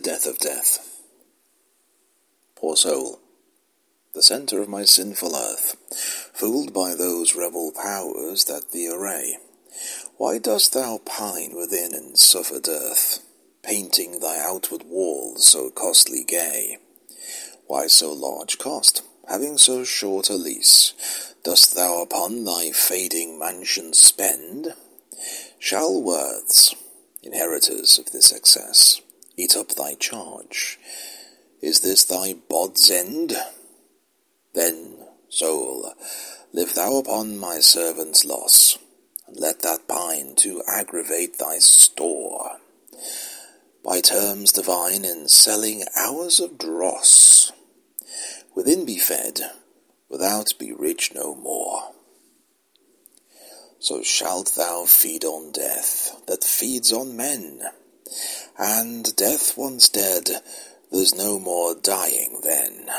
the death of death. Poor soul, the centre of my sinful earth, fooled by those rebel powers that thee array, why dost thou pine within and suffer dearth, painting thy outward walls so costly gay? Why so large cost, having so short a lease, dost thou upon thy fading mansion spend? Shall worths, inheritors of this excess, eat up thy charge? Is this thy bod's end? Then, soul, live thou upon my servant's loss, and let that pine to aggravate thy store. Buy terms divine in selling hours of dross, within be fed, without be rich no more. So shalt thou feed on death, that feeds on men, and death once dead, there's no more dying then.